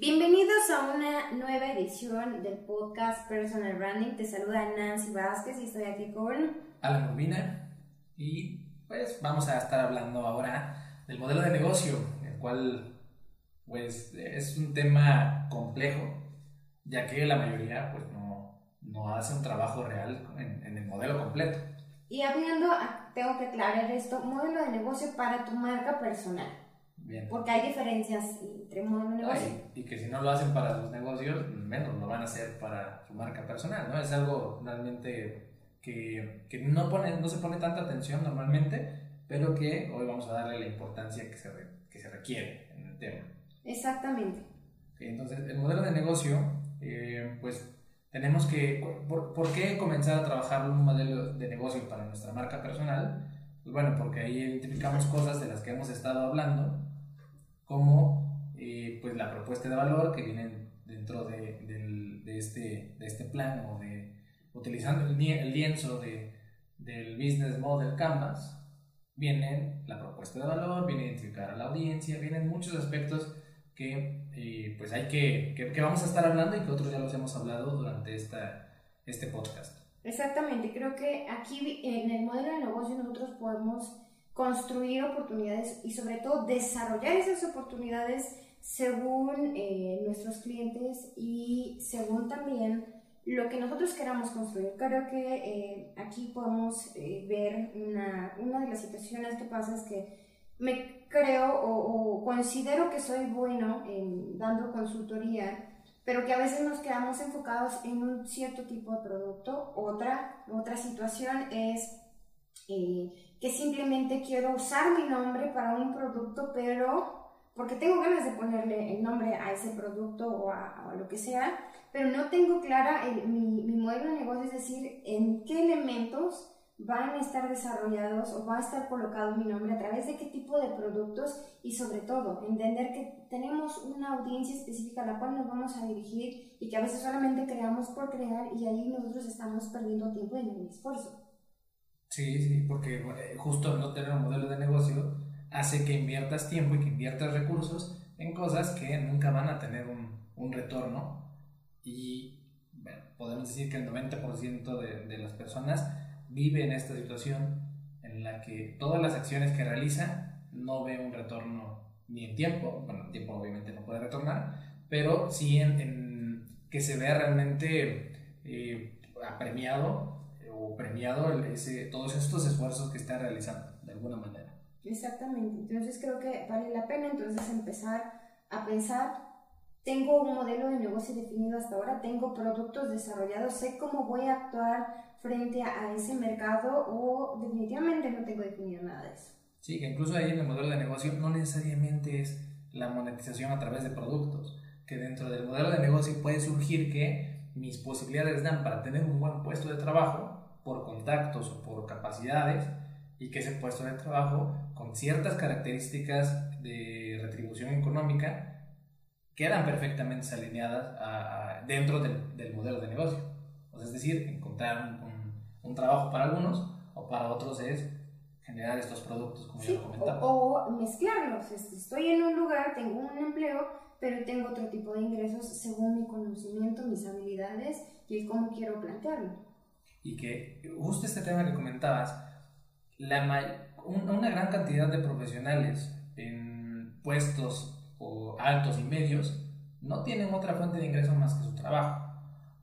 Bienvenidos a una nueva edición del podcast Personal Branding. Te saluda Nancy Vázquez y estoy aquí con Alan Urbina y pues vamos a estar hablando ahora del modelo de negocio, el cual pues es un tema complejo, ya que la mayoría pues no, no hace un trabajo real en, en el modelo completo. Y hablando, ah, tengo que aclarar esto, modelo de negocio para tu marca personal. Bien. Porque hay diferencias entre modelo de negocio. Ay, y que si no lo hacen para sus negocios, menos lo van a hacer para su marca personal, ¿no? Es algo realmente que, que no, pone, no se pone tanta atención normalmente, pero que hoy vamos a darle la importancia que se, re- que se requiere en el tema. Exactamente. Entonces, el modelo de negocio, eh, pues tenemos que, por, ¿por qué comenzar a trabajar un modelo de negocio para nuestra marca personal? Pues bueno, porque ahí identificamos cosas de las que hemos estado hablando, como eh, pues la propuesta de valor que vienen dentro de, del- de este, de este plan o de utilizando el, el lienzo de, del Business Model Canvas, vienen la propuesta de valor, viene identificar a la audiencia, vienen muchos aspectos que eh, pues hay que, que, que vamos a estar hablando y que otros ya los hemos hablado durante esta, este podcast. Exactamente. Creo que aquí en el modelo de negocio nosotros podemos construir oportunidades y sobre todo desarrollar esas oportunidades según eh, nuestros clientes y según también lo que nosotros queramos construir. Creo que eh, aquí podemos eh, ver una, una de las situaciones que pasa es que me creo o, o considero que soy bueno en dando consultoría, pero que a veces nos quedamos enfocados en un cierto tipo de producto. Otra, otra situación es eh, que simplemente quiero usar mi nombre para un producto, pero porque tengo ganas de ponerle el nombre a ese producto o a, a lo que sea, pero no tengo clara el- mi, mi modelo de negocio, es decir, en qué elementos van a estar desarrollados o va a estar colocado mi nombre a través de qué tipo de productos y sobre todo entender que tenemos una audiencia específica a la cual nos vamos a dirigir y que a veces solamente creamos por crear y ahí nosotros estamos perdiendo tiempo y esfuerzo. Sí, sí, porque eh, justo no tener un modelo de negocio hace que inviertas tiempo y que inviertas recursos en cosas que nunca van a tener un, un retorno. Y bueno, podemos decir que el 90% de, de las personas vive en esta situación en la que todas las acciones que realiza no ve un retorno ni en tiempo, bueno, el tiempo obviamente no puede retornar, pero sí en, en que se vea realmente eh, apremiado o premiado ese, todos estos esfuerzos que está realizando de alguna manera. Exactamente, entonces creo que vale la pena entonces empezar a pensar, tengo un modelo de negocio definido hasta ahora, tengo productos desarrollados, sé cómo voy a actuar frente a ese mercado o definitivamente no tengo definido nada de eso. Sí, que incluso ahí en el modelo de negocio no necesariamente es la monetización a través de productos, que dentro del modelo de negocio puede surgir que mis posibilidades dan para tener un buen puesto de trabajo por contactos o por capacidades y que ese puesto de trabajo con ciertas características de retribución económica quedan perfectamente alineadas a- a- dentro del, del modelo de negocio. Es decir, encontrar un, un- un trabajo para algunos o para otros es generar estos productos, como Sí, ya lo comentaba. o, o mezclarlos, este, estoy en un lugar, tengo un empleo, pero tengo otro tipo de ingresos según mi conocimiento, mis habilidades y el cómo quiero plantearlo. Y que justo este tema que comentabas, la una gran cantidad de profesionales en puestos o altos y medios no tienen otra fuente de ingreso más que su trabajo.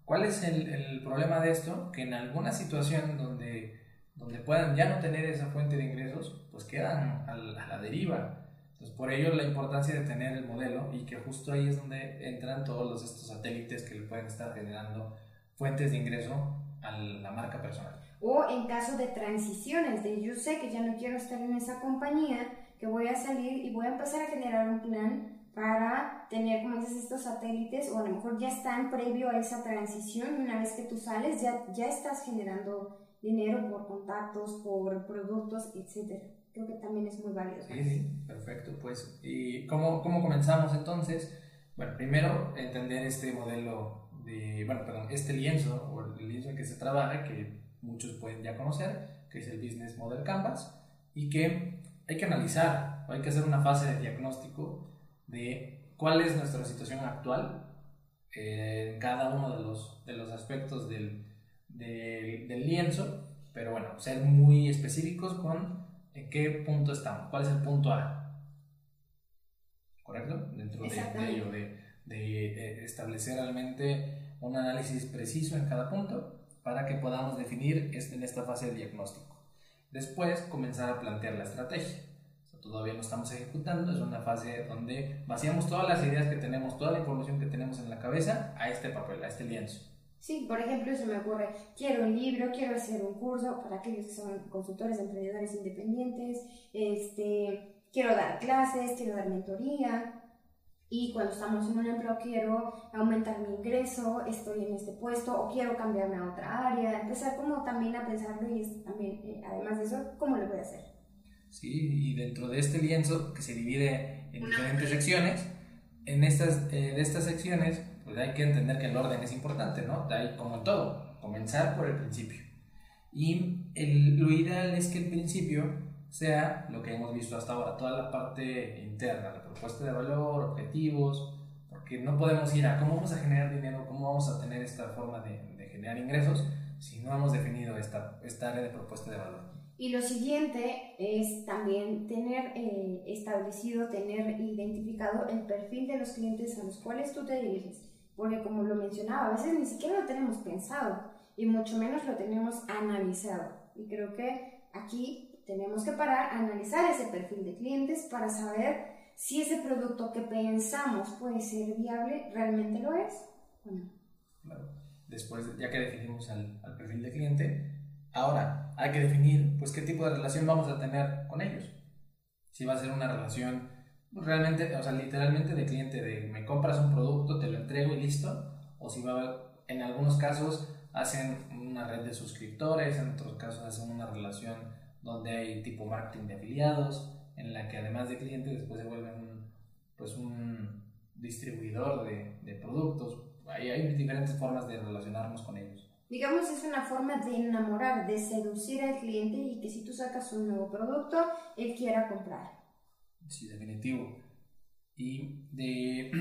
¿Cuál es el, el problema de esto? Que en alguna situación donde, donde puedan ya no tener esa fuente de ingresos, pues quedan al- a la deriva. Entonces, por ello la importancia de tener el modelo y que justo ahí es donde entran todos los, estos satélites que le pueden estar generando fuentes de ingreso a la marca personal. O en caso de transiciones, de yo sé que ya no quiero estar en esa compañía, que voy a salir y voy a empezar a generar un plan para tener, como dices, estos satélites, o a lo mejor ya están previo a esa transición, y una vez que tú sales, ya, ya estás generando dinero por contactos, por productos, etc. Creo que también es muy válido. Sí, sí, perfecto. Pues, ¿y cómo, cómo comenzamos entonces? Bueno, primero entender este modelo de, bueno, perdón, este lienzo o el lienzo en que se trabaja, que muchos pueden ya conocer, que es el Business Model Canvas, y que hay que analizar, o hay que hacer una fase de diagnóstico de cuál es nuestra situación actual eh, en cada uno de los, de los aspectos del, del, del lienzo, pero bueno, ser muy específicos con en qué punto estamos, cuál es el punto A. ¿Correcto? Dentro de, de ello, de, de, establecer realmente un análisis preciso en cada punto para que podamos definir este, en esta fase de diagnóstico. Después, comenzar a plantear la estrategia. todavía no estamos ejecutando, es una fase donde vaciamos todas las ideas que tenemos, toda la información que tenemos en la cabeza a este papel, a este lienzo. Sí, por ejemplo, se me ocurre, quiero un libro, quiero hacer un curso para aquellos que son consultores, emprendedores independientes, este, quiero dar clases, quiero dar mentoría, y cuando estamos en un empleo quiero aumentar mi ingreso, estoy en este puesto o quiero cambiarme a otra área, empezar como también a pensarlo y es también, eh, además de eso, ¿cómo lo voy a hacer? Sí, y dentro de este lienzo que se divide en diferentes secciones, en estas, eh, de estas secciones, pues hay que entender que el orden es importante, ¿no? Hay como en todo, comenzar por el principio. Y el, lo ideal es que el principio sea lo que hemos visto hasta ahora, toda la parte interna, la propuesta de valor, objetivos, porque no podemos ir a cómo vamos a generar dinero, cómo vamos a tener esta forma de, de generar ingresos si no hemos definido esta, esta área de propuesta de valor. Y lo siguiente es también tener eh, establecido, tener identificado el perfil de los clientes a los cuales tú te diriges. Porque como lo mencionaba, a veces ni siquiera lo tenemos pensado y mucho menos lo tenemos analizado. Y creo que aquí tenemos que parar, analizar ese perfil de clientes para saber si ese producto que pensamos puede ser viable realmente lo es o no. Claro. Después, ya que definimos al, al, perfil de cliente, ahora hay que definir pues qué tipo de relación vamos a tener con ellos. Si va a ser una relación realmente, o sea, literalmente de cliente, de me compras un producto, te lo entrego y listo, o si va a, en algunos casos hacen una red de suscriptores, en otros casos hacen una relación donde hay tipo marketing de afiliados, en la que además de clientes después se vuelven un, pues un distribuidor de, de productos. Ahí hay diferentes formas de relacionarnos con ellos. Digamos, es una forma de enamorar, de seducir al cliente y que si tú sacas un nuevo producto, él quiera comprar. Sí, definitivo. Y de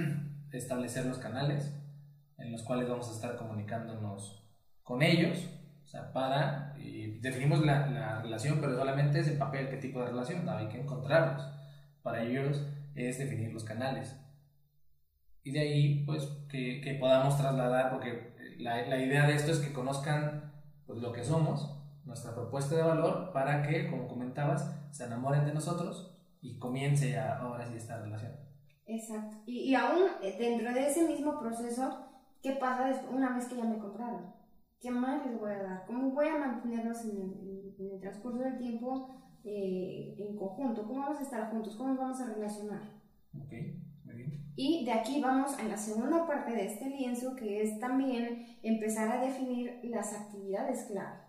establecer los canales en los cuales vamos a estar comunicándonos con ellos o sea, para, y definimos la, la, relación, pero solamente es el papel, qué tipo de relación, hay que encontrarlos. Para ellos es definir los canales. Y de ahí, pues, que, que podamos trasladar, porque la, la, idea de esto es que conozcan pues, lo que somos, nuestra propuesta de valor, para que, como comentabas, se enamoren de nosotros y comience ya, ahora sí esta relación. Exacto. Y, y aún eh, dentro de ese mismo proceso, ¿qué pasa después, una vez que ya me compraron? ¿Qué más les voy a dar? ¿Cómo voy a mantenerlos en el, en el transcurso del tiempo eh, en conjunto? ¿Cómo vamos a estar juntos? ¿Cómo nos vamos a relacionar? Ok, muy bien. Y de aquí vamos a la segunda parte de este lienzo, que es también empezar a definir las actividades clave.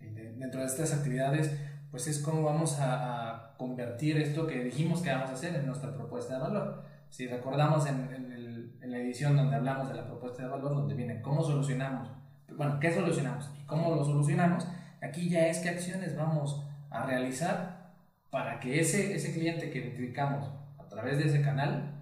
Dentro de estas actividades, pues es cómo vamos a, a, convertir esto que dijimos que vamos a hacer en nuestra propuesta de valor. Si recordamos en, en, el, en la edición donde hablamos de la propuesta de valor, donde viene cómo solucionamos bueno, ¿qué solucionamos y cómo lo solucionamos? Aquí ya es qué acciones vamos a realizar para que ese, ese cliente que identificamos a través de ese canal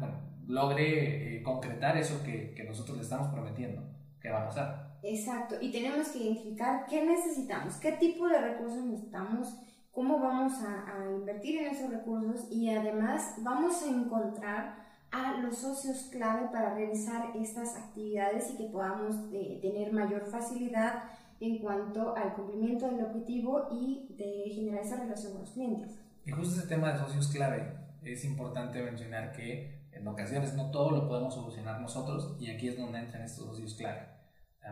bueno, logre eh, concretar eso que, que nosotros le estamos prometiendo que va a pasar. Exacto, y tenemos que identificar qué necesitamos, qué tipo de recursos necesitamos, cómo vamos a, a invertir en esos recursos y además vamos a encontrar a los socios clave para realizar estas actividades y que podamos eh, tener mayor facilidad en cuanto al cumplimiento del objetivo y de generar esa relación con los clientes. Y justo ese tema de socios clave, es importante mencionar que en ocasiones no todo lo podemos solucionar nosotros y aquí es donde entran estos socios clave,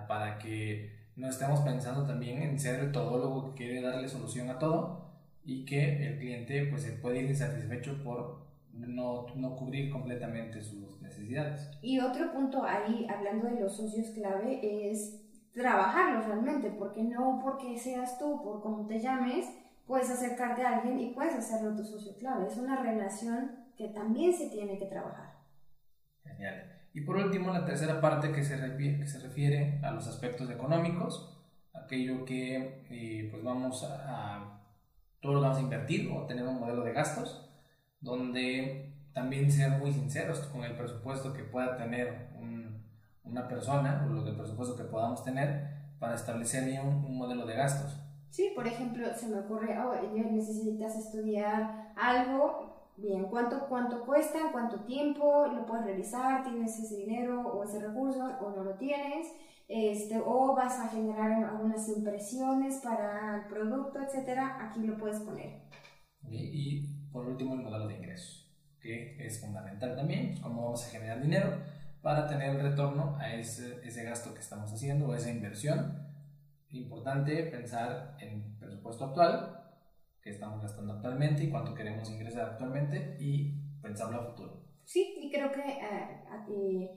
para que no estemos pensando también en ser el todólogo que quiere darle solución a todo y que el cliente pues se puede ir insatisfecho por no, no cubrir completamente sus necesidades. Y otro punto ahí, hablando de los socios clave, es trabajarlos realmente, porque no porque seas tú, por cómo te llames, puedes acercarte a alguien y puedes hacerlo tu socio clave. Es una relación que también se tiene que trabajar. Genial. Y por último, la tercera parte que se refiere, que se refiere a los aspectos económicos, aquello que eh, pues vamos a, a, todo lo vamos a invertir o tener un modelo de gastos donde también ser muy sinceros con el presupuesto que pueda tener una persona o lo del presupuesto que podamos tener para establecer bien un, modelo de gastos. Sí, por ejemplo, se me ocurre, oh, necesitas estudiar algo, bien, ¿cuánto, ¿cuánto cuesta? ¿Cuánto tiempo? ¿Lo puedes realizar? ¿Tienes ese dinero o ese recurso o no lo tienes? Este, o vas a generar algunas impresiones para el producto, etcétera, aquí lo puedes poner. Y, por último, el modelo de ingresos, que es fundamental también, cómo vamos a generar dinero para tener el retorno a ese, ese gasto que estamos haciendo o esa inversión. Importante pensar en presupuesto actual, que estamos gastando actualmente y cuánto queremos ingresar actualmente y pensarlo a futuro. Sí, y creo que eh,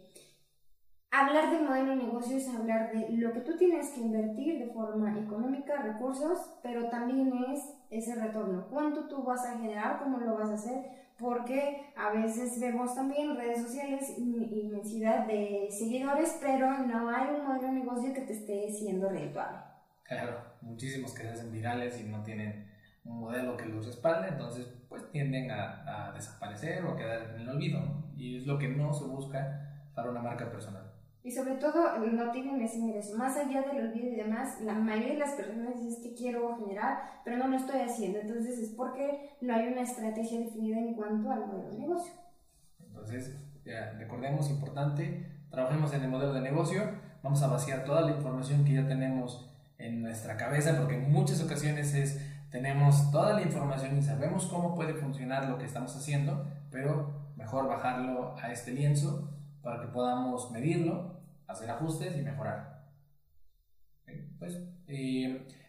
hablar del modelo de negocio es hablar de lo que tú tienes que invertir de forma económica, recursos, pero también es ese retorno. ¿Cuánto tú vas a generar? ¿Cómo lo vas a hacer? porque a veces vemos también redes sociales inmensidad de seguidores, pero no hay un modelo de negocio que te esté siendo redituable. Claro, muchísimos que se hacen virales y no tienen un modelo que los respalde, entonces pues tienden a, a desaparecer o a quedar en el olvido, y es lo que no se busca para una marca personal. Y sobre todo no tienen ese ingreso. Más allá del olvido y demás, la mayoría de las personas dicen que quiero generar, pero no lo estoy haciendo. Entonces es porque no hay una estrategia definida en cuanto al modelo de negocio. Entonces, ya recordemos, importante, trabajemos en el modelo de negocio, vamos a vaciar toda la información que ya tenemos en nuestra cabeza, porque en muchas ocasiones es, tenemos toda la información y sabemos cómo puede funcionar lo que estamos haciendo, pero mejor bajarlo a este lienzo para que podamos medirlo, hacer ajustes y mejorar. Pues,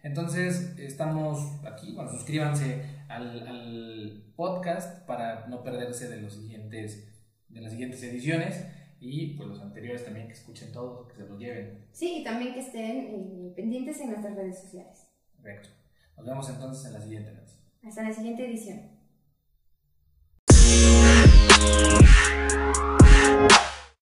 entonces, estamos aquí. Bueno, suscríbanse al, al, podcast para no perderse de, los siguientes, de las siguientes ediciones y pues los anteriores también que escuchen todos, que se los lleven. Sí, y también que estén eh, pendientes en nuestras redes sociales. Correcto. Nos vemos entonces en la siguiente. Vez. Hasta la siguiente edición.